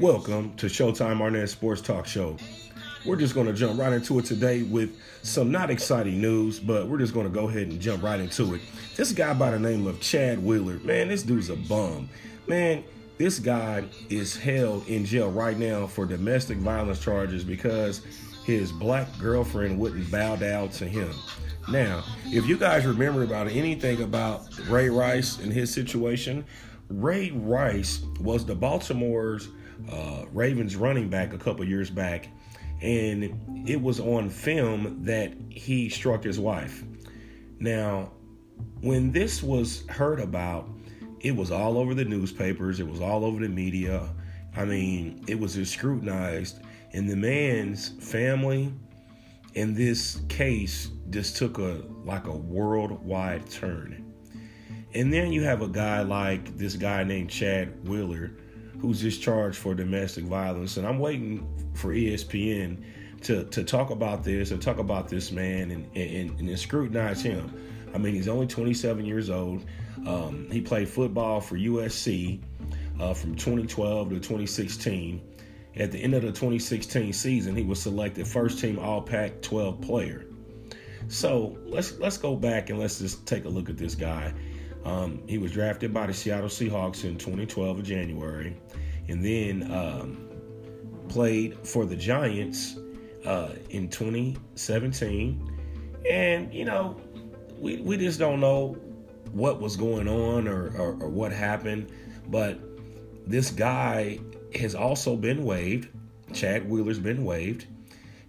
Welcome to Showtime Arnett Sports Talk Show. We're just going to jump right into it today with some not exciting news, but we're just going to go ahead and jump right into it. This guy by the name of Chad Wheeler, man, this dude's a bum. Man, this guy is held in jail right now for domestic violence charges because his black girlfriend wouldn't bow down to him. Now, if you guys remember about anything about Ray Rice and his situation, Ray Rice was the Baltimore's uh, Ravens running back a couple years back, and it was on film that he struck his wife. Now, when this was heard about, it was all over the newspapers, it was all over the media. I mean, it was scrutinized, and the man's family in this case just took a like a worldwide turn. And then you have a guy like this guy named Chad Wheeler, who's just charged for domestic violence. And I'm waiting for ESPN to, to talk about this and talk about this man and, and, and scrutinize him. I mean, he's only 27 years old. Um, he played football for USC uh, from 2012 to 2016. At the end of the 2016 season, he was selected first team All Pac 12 player. So let's let's go back and let's just take a look at this guy. Um, he was drafted by the Seattle Seahawks in 2012 of January, and then um, played for the Giants uh, in 2017. And you know, we we just don't know what was going on or, or, or what happened, but this guy has also been waived. Chad Wheeler's been waived,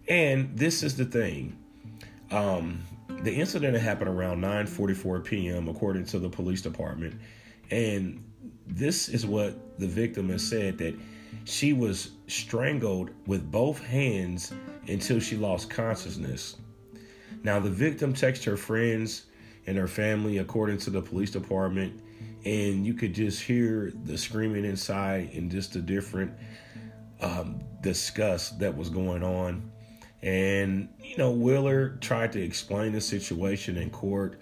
and this is the thing. Um, the incident happened around 9:44 p.m. according to the police department, and this is what the victim has said that she was strangled with both hands until she lost consciousness. Now, the victim texted her friends and her family, according to the police department, and you could just hear the screaming inside and just the different um, disgust that was going on. And, you know, Wheeler tried to explain the situation in court.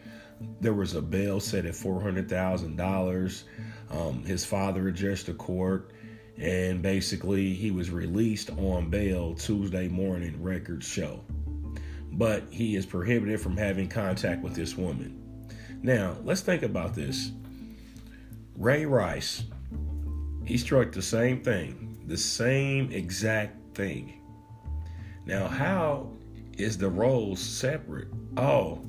There was a bail set at $400,000. Um, his father addressed the court, and basically he was released on bail Tuesday morning, records show. But he is prohibited from having contact with this woman. Now, let's think about this. Ray Rice, he struck the same thing, the same exact thing. Now, how is the role separate? Oh,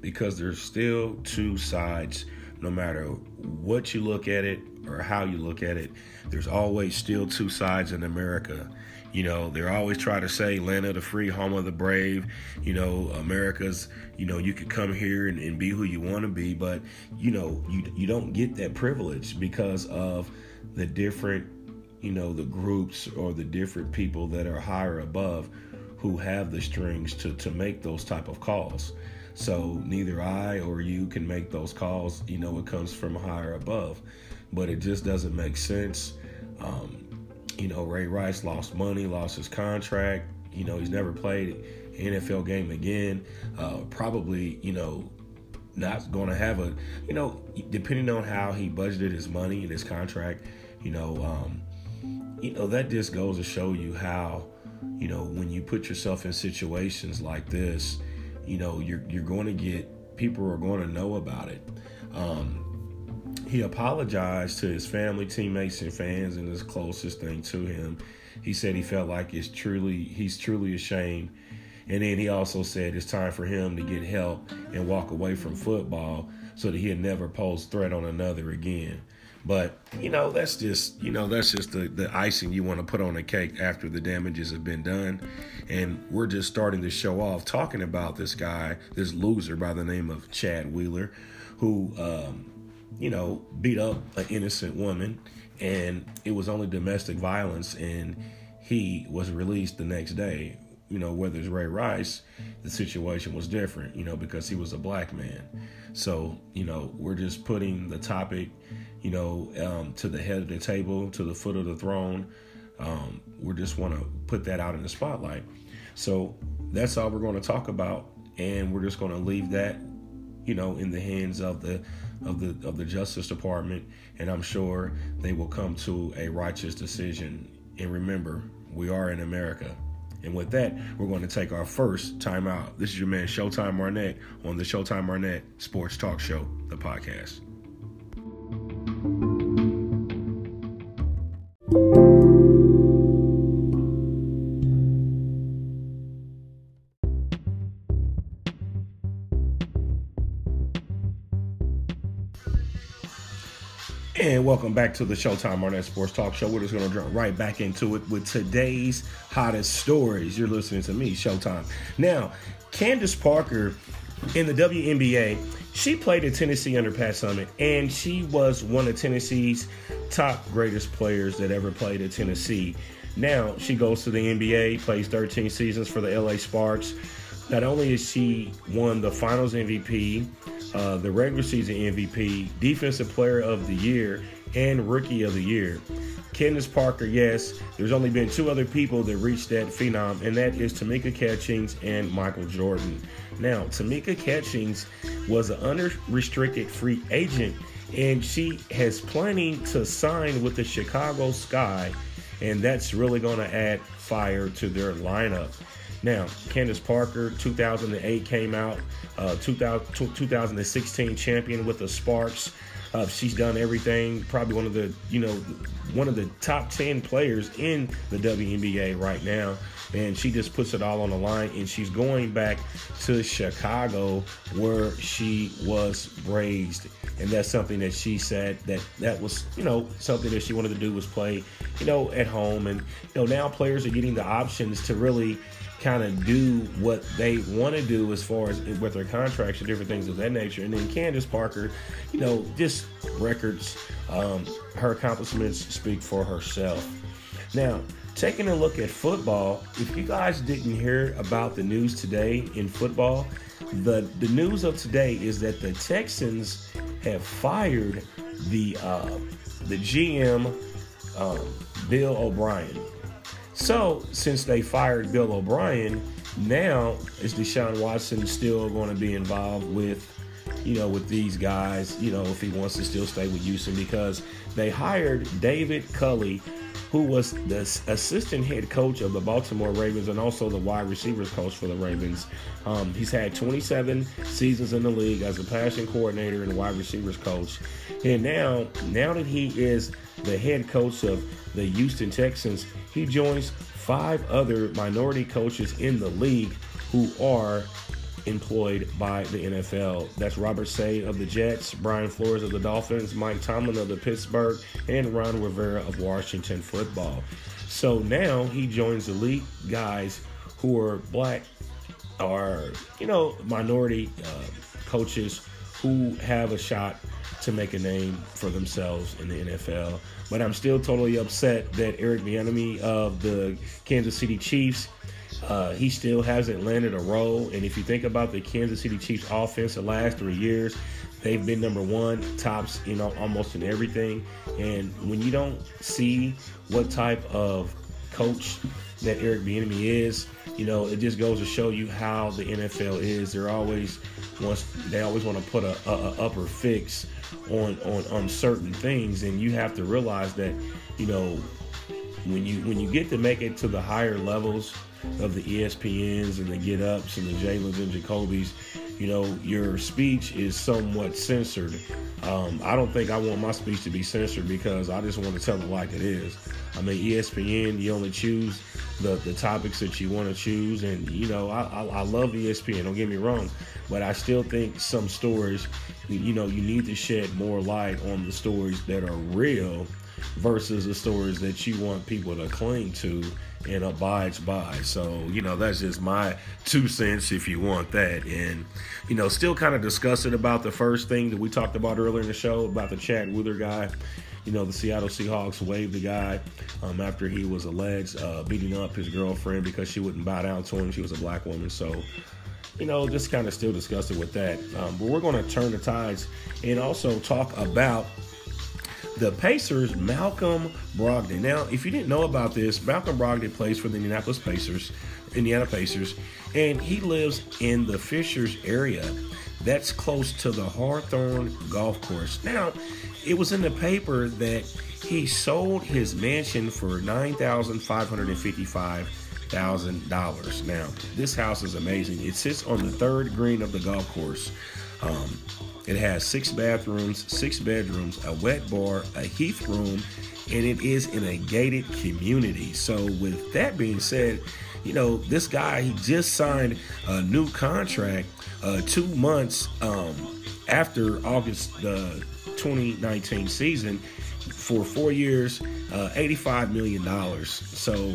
because there's still two sides, no matter what you look at it or how you look at it. There's always still two sides in America. You know, they're always trying to say land of the free, home of the brave. You know, America's, you know, you could come here and, and be who you want to be, but, you know, you, you don't get that privilege because of the different you know, the groups or the different people that are higher above who have the strings to, to make those type of calls. So neither I or you can make those calls. You know, it comes from higher above, but it just doesn't make sense. Um, you know, Ray Rice lost money, lost his contract. You know, he's never played NFL game again. Uh, probably, you know, not going to have a, you know, depending on how he budgeted his money and his contract, you know, um, you know, that just goes to show you how, you know, when you put yourself in situations like this, you know, you're you're going to get people are going to know about it. Um, he apologized to his family, teammates, and fans, and his closest thing to him. He said he felt like it's truly he's truly ashamed. And then he also said it's time for him to get help and walk away from football so that he'll never pose threat on another again. But you know, that's just you know that's just the the icing you want to put on the cake after the damages have been done, and we're just starting to show off talking about this guy, this loser by the name of Chad Wheeler, who um, you know beat up an innocent woman, and it was only domestic violence, and he was released the next day you know, whether it's Ray Rice, the situation was different, you know, because he was a black man. So, you know, we're just putting the topic, you know, um, to the head of the table, to the foot of the throne. Um, we just want to put that out in the spotlight. So that's all we're going to talk about, and we're just going to leave that, you know, in the hands of the of the of the Justice Department, and I'm sure they will come to a righteous decision And remember, we are in America. And with that, we're going to take our first time out. This is your man, Showtime Arnett, on the Showtime Arnett Sports Talk Show, the podcast. Welcome back to the Showtime Arnett Sports Talk Show. We're just going to jump right back into it with today's hottest stories. You're listening to me, Showtime. Now, Candace Parker in the WNBA, she played at Tennessee under Pat Summitt, and she was one of Tennessee's top greatest players that ever played at Tennessee. Now she goes to the NBA, plays 13 seasons for the LA Sparks. Not only is she won the Finals MVP, uh, the regular season MVP, Defensive Player of the Year, and Rookie of the Year. Candace Parker, yes, there's only been two other people that reached that phenom, and that is Tamika Catchings and Michael Jordan. Now, Tamika Catchings was an unrestricted free agent, and she has planning to sign with the Chicago Sky, and that's really going to add fire to their lineup. Now, Candace Parker, 2008 came out, uh, 2000, 2016 champion with the Sparks. Uh, she's done everything. Probably one of the, you know, one of the top 10 players in the WNBA right now. And she just puts it all on the line. And she's going back to Chicago where she was raised. And that's something that she said that that was, you know, something that she wanted to do was play, you know, at home. And, you know, now players are getting the options to really kind of do what they want to do as far as with their contracts and different things of that nature. And then Candace Parker, you know, just records, um, her accomplishments speak for herself. Now, taking a look at football, if you guys didn't hear about the news today in football, the the news of today is that the Texans have fired the uh, the GM um, Bill O'Brien. So, since they fired Bill O'Brien, now is Deshaun Watson still going to be involved with, you know, with these guys, you know, if he wants to still stay with Houston? Because they hired David Culley, who was the assistant head coach of the Baltimore Ravens and also the wide receivers coach for the Ravens. Um, he's had 27 seasons in the league as a passing coordinator and wide receivers coach. And now, now that he is the head coach of the Houston Texans, he joins five other minority coaches in the league who are employed by the NFL. That's Robert Saleh of the Jets, Brian Flores of the Dolphins, Mike Tomlin of the Pittsburgh, and Ron Rivera of Washington Football. So now he joins elite guys who are black or, you know, minority uh, coaches who have a shot to make a name for themselves in the NFL. But I'm still totally upset that Eric Bieniemy of the Kansas City Chiefs, uh, he still hasn't landed a role. And if you think about the Kansas City Chiefs offense the last three years, they've been number one, tops, you know, almost in everything. And when you don't see what type of coach that Eric Bieniemy is, you know, it just goes to show you how the NFL is. They're always wants they always want to put a, a, a upper fix on on on certain things, and you have to realize that you know when you when you get to make it to the higher levels of the ESPNs and the Get Ups and the Jalen's and Jacobys, you know your speech is somewhat censored. Um, I don't think I want my speech to be censored because I just want to tell it like it is. I mean, ESPN, you only choose the, the topics that you want to choose, and you know, I, I, I love ESPN. Don't get me wrong, but I still think some stories, you know, you need to shed more light on the stories that are real versus the stories that you want people to cling to and abides by. So, you know, that's just my two cents if you want that. And, you know, still kind of discussing about the first thing that we talked about earlier in the show about the Chad Wheeler guy. You know, the Seattle Seahawks waived the guy um, after he was alleged uh, beating up his girlfriend because she wouldn't bow down to him. She was a black woman. So, you know, just kind of still disgusted with that. Um, but we're going to turn the tides and also talk about the Pacers, Malcolm Brogdon. Now, if you didn't know about this, Malcolm Brogdon plays for the Indianapolis Pacers, Indiana Pacers, and he lives in the Fishers area. That's close to the Hawthorne Golf Course. Now, it was in the paper that he sold his mansion for nine thousand five hundred and fifty-five thousand dollars. Now, this house is amazing. It sits on the third green of the golf course. Um, it has six bathrooms, six bedrooms, a wet bar, a heath room, and it is in a gated community. So, with that being said, you know, this guy, he just signed a new contract uh, two months um, after August the 2019 season for four years, uh, $85 million. So,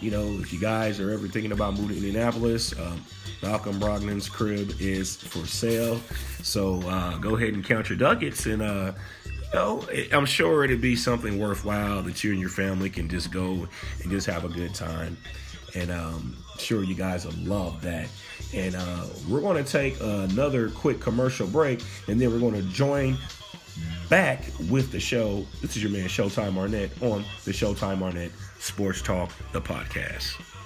you know, if you guys are ever thinking about moving to Indianapolis, um, Malcolm Brogdon's crib is for sale. So uh, go ahead and count your ducats and uh, know, I'm sure it'd be something worthwhile that you and your family can just go and just have a good time. And um, sure you guys will love that. And uh, we're going to take another quick commercial break, and then we're going to join back with the show. This is your man Showtime Arnett on the Showtime Arnett Sports Talk, the podcast.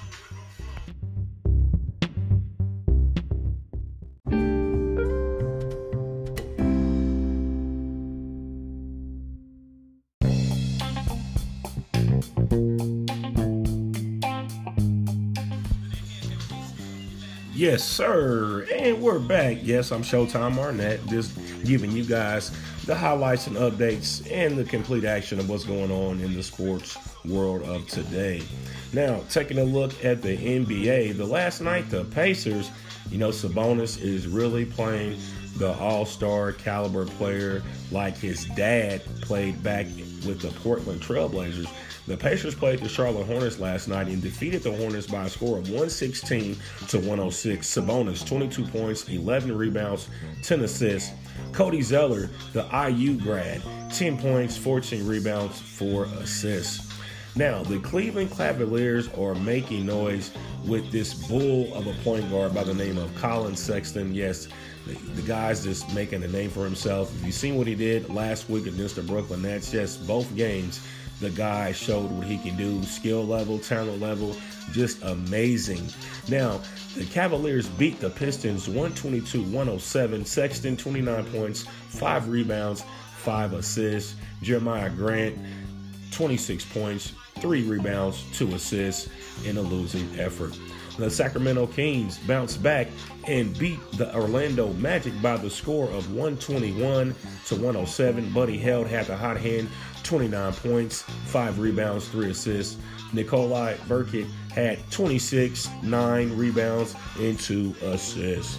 Yes, sir. And we're back. Yes, I'm Showtime Arnett, just giving you guys the highlights and updates and the complete action of what's going on in the sports world of today. Now, taking a look at the NBA, the last night, the Pacers, you know, Sabonis is really playing the all star caliber player like his dad played back with the Portland Trailblazers. The Pacers played the Charlotte Hornets last night and defeated the Hornets by a score of 116 to 106. Sabonis, 22 points, 11 rebounds, 10 assists. Cody Zeller, the IU grad, 10 points, 14 rebounds, 4 assists. Now, the Cleveland Cavaliers are making noise with this bull of a point guard by the name of Collin Sexton. Yes, the, the guy's just making a name for himself. If you've seen what he did last week against the Brooklyn Nets, just both games, the guy showed what he can do skill level, talent level, just amazing. Now, the Cavaliers beat the Pistons 122 107. Sexton, 29 points, 5 rebounds, 5 assists. Jeremiah Grant, 26 points, 3 rebounds, 2 assists in a losing effort. The Sacramento Kings bounced back and beat the Orlando Magic by the score of 121 to 107. Buddy Hield had the hot hand 29 points, 5 rebounds, 3 assists. Nikolai Burkett had 26, 9 rebounds, and 2 assists.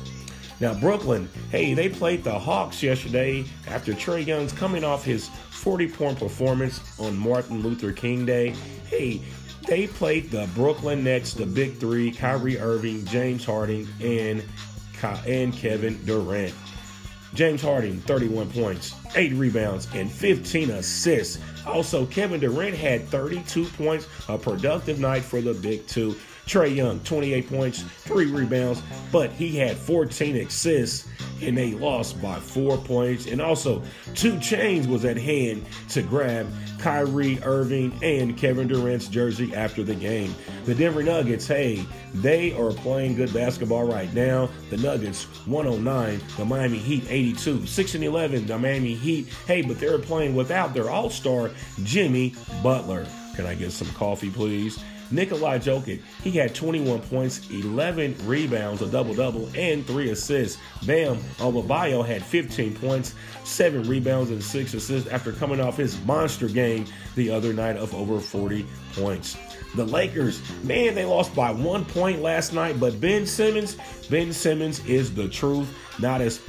Now, Brooklyn, hey, they played the Hawks yesterday after Trae Young's coming off his 40 point performance on Martin Luther King Day. Hey, they played the Brooklyn Nets, the Big Three, Kyrie Irving, James Harden, and, and Kevin Durant. James Harden, 31 points, 8 rebounds, and 15 assists. Also, Kevin Durant had 32 points, a productive night for the Big Two. Trae Young, 28 points, 3 rebounds, but he had 14 assists and they lost by 4 points. And also, 2 Chainz was at hand to grab Kyrie Irving and Kevin Durant's jersey after the game. The Denver Nuggets, hey, they are playing good basketball right now. The Nuggets 109, the Miami Heat 82, 6 and 11, the Miami Heat. Hey, but they're playing without their all-star Jimmy Butler. Can I get some coffee, please? Nikolai Jokic, he had 21 points, 11 rebounds, a double double, and three assists. Bam Adebayo had 15 points, seven rebounds, and six assists after coming off his monster game the other night of over 40 points. The Lakers, man, they lost by one point last night, but Ben Simmons, Ben Simmons is the truth. Not as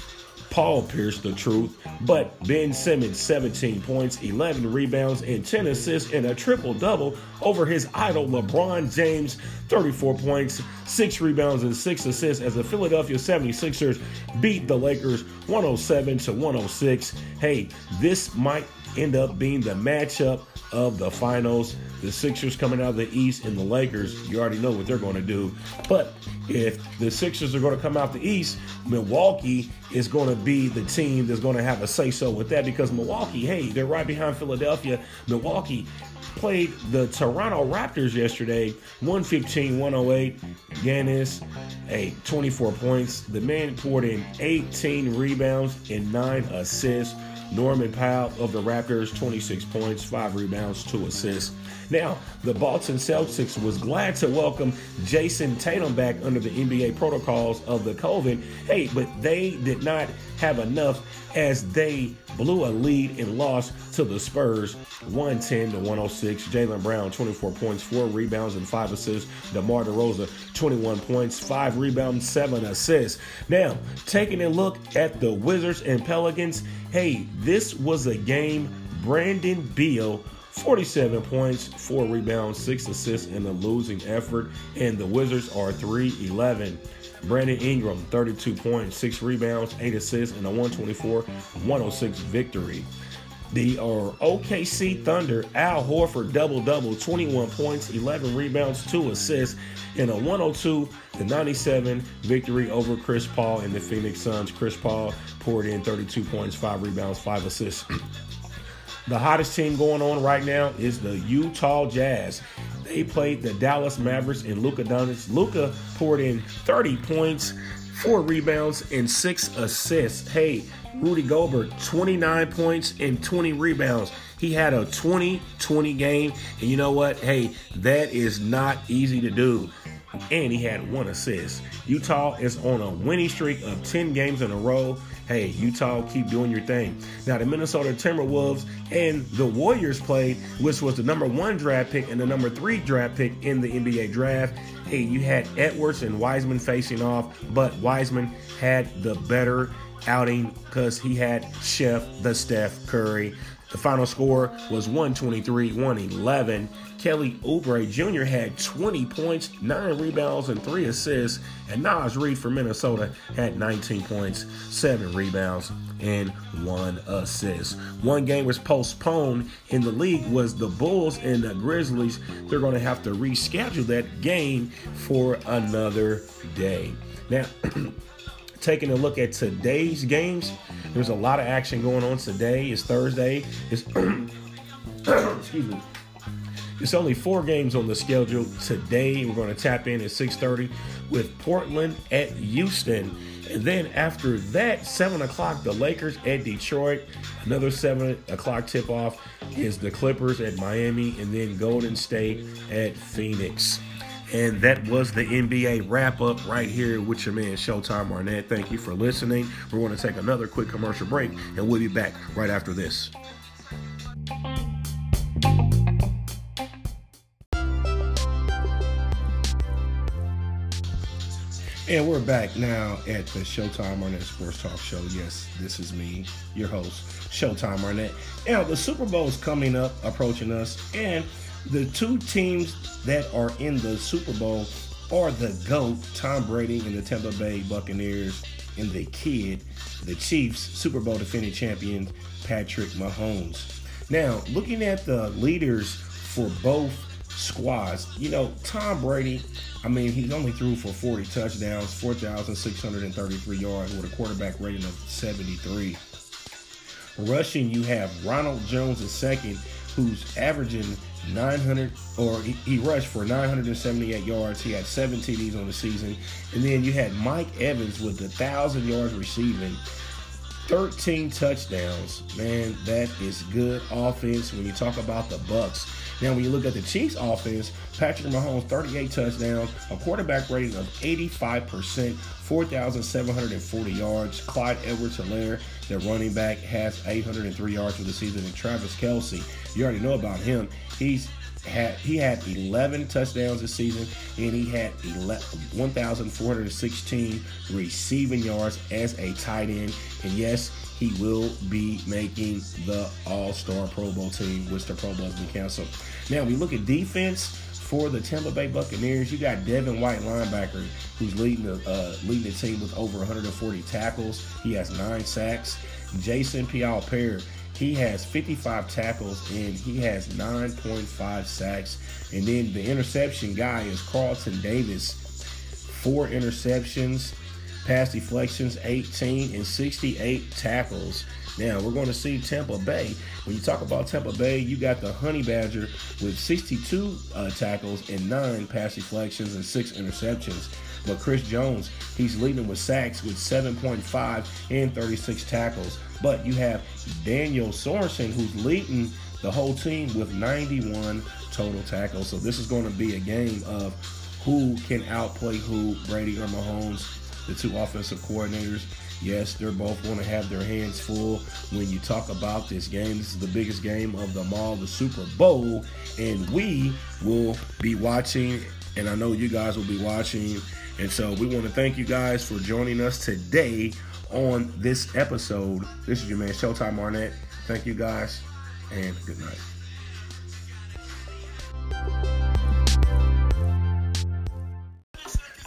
Paul Pierce the truth, but Ben Simmons 17 points, 11 rebounds, and 10 assists in a triple double over his idol LeBron James 34 points, 6 rebounds, and 6 assists as the Philadelphia 76ers beat the Lakers 107 to 106. Hey, this might end up being the matchup of the finals. The Sixers coming out of the East and the Lakers, you already know what they're going to do. But if the Sixers are going to come out the East, Milwaukee is going to be the team that's going to have a say so with that because Milwaukee, hey, they're right behind Philadelphia. Milwaukee played the Toronto Raptors yesterday, 115 108. Giannis, hey, 24 points. The man poured in 18 rebounds and 9 assists. Norman Powell of the Raptors, 26 points, 5 rebounds, 2 assists. Now, the Boston Celtics was glad to welcome Jayson Tatum back under the NBA protocols of the COVID. Hey, but they did not have enough as they blew a lead and lost to the Spurs 110 to 106. Jaylen Brown, 24 points, 4 rebounds, and 5 assists. DeMar DeRozan, 21 points, 5 rebounds, 7 assists. Now, taking a look at the Wizards and Pelicans, hey, this was a game Brandon Beal 47 points, 4 rebounds, 6 assists in a losing effort. And the Wizards are 3 11. Brandon Ingram, 32 points, 6 rebounds, 8 assists, and a 124 106 victory. The OKC Thunder, Al Horford double double, 21 points, 11 rebounds, 2 assists, and a 102 to 97 victory over Chris Paul and the Phoenix Suns. Chris Paul poured in 32 points, 5 rebounds, 5 assists. The hottest team going on right now is the Utah Jazz. They played the Dallas Mavericks and Luka Doncic. Luka poured in 30 points, four rebounds, and six assists. Hey, Rudy Gobert, 29 points and 20 rebounds. He had a 20 20 game. And you know what? Hey, that is not easy to do. And he had one assist. Utah is on a winning streak of 10 games in a row hey, Utah, keep doing your thing. Now, the Minnesota Timberwolves and the Warriors played, which was the number one draft pick and the number three draft pick in the NBA draft. Hey, you had Edwards and Wiseman facing off, but Wiseman had the better outing because he had Chef the Steph Curry. The final score was 123 111. Kelly Oubre Jr. had 20 points, 9 rebounds, and 3 assists. And Naz Reid for Minnesota had 19 points, 7 rebounds, and 1 assist. One game was postponed in the league was the Bulls and the Grizzlies. They're going to have to reschedule that game for another day. Now, taking a look at today's games, there's a lot of action going on today. It's Thursday. It's excuse me. It's only four games on the schedule today. We're going to tap in at 6:30 with Portland at Houston, and then after that, seven o'clock, the Lakers at Detroit. Another seven o'clock tip off is the Clippers at Miami, and then Golden State at Phoenix. And that was the NBA wrap up right here with your man Showtime Arnett. Thank you for listening. We're going to take another quick commercial break, and we'll be back right after this. And we're back now at the Showtime Arnett Sports Talk Show. Yes, this is me, your host, Showtime Arnett. Now, the Super Bowl is coming up, approaching us, and the two teams that are in the Super Bowl are the GOAT, Tom Brady and the Tampa Bay Buccaneers, and the kid, the Chiefs, Super Bowl defending champion, Patrick Mahomes. Now, looking at the leaders for both squads, you know, Tom Brady I mean, he's only threw for 40 touchdowns, 4,633 yards with a quarterback rating of 73. Rushing, you have Ronald Jones II, who's averaging 900, or he, he, rushed for 978 yards. He had seven TDs on the season. And then you had Mike Evans with 1,000 yards receiving, 13 touchdowns. Man, that is good offense when you talk about the Bucks. Now, when you look at the Chiefs offense, Patrick Mahomes, 38 touchdowns, a quarterback rating of 85%, 4,740 yards. Clyde Edwards Helaire, the running back, has 803 yards for the season. And Travis Kelce, you already know about him. He's had he had 11 touchdowns this season, and he had 1,416 receiving yards as a tight end. And yes, he will be making the All Star Pro Bowl team, which the Pro Bowl has been canceled. Now we look at defense for the Tampa Bay Buccaneers. You got Devin White, linebacker, who's leading the uh, leading the team with over 140 tackles. He has nine sacks. Jason Pierre He has 55 tackles and he has 9.5 sacks. And then the interception guy is Carlton Davis. Four interceptions, pass deflections, 18, and 68 tackles. Now we're going to see Tampa Bay. When you talk about Tampa Bay, you got the Honey Badger with 62 uh, tackles and nine pass deflections and six interceptions. But Chris Jones, he's leading with sacks with 7.5 and 36 tackles. But you have Daniel Sorensen, who's leading the whole team with 91 total tackles. So this is going to be a game of who can outplay who, Brady or Mahomes, the two offensive coordinators. Yes, they're both going to have their hands full when you talk about this game. This is the biggest game of them all, the Super Bowl, and we will be watching, and I know you guys will be watching. And so we want to thank you guys for joining us today on this episode. This is your man, Showtime Arnett. Thank you guys, and good night.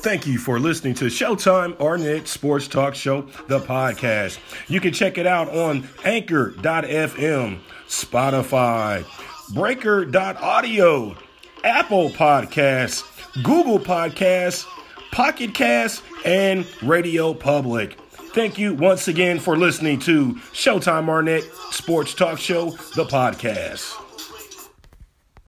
Thank you for listening to Showtime Arnett Sports Talk Show, the podcast. You can check it out on anchor.fm, Spotify, breaker.audio, Apple Podcasts, Google Podcasts, Pocket Cast, and Radio Public. Thank you once again for listening to Showtime Arnett Sports Talk Show, the podcast.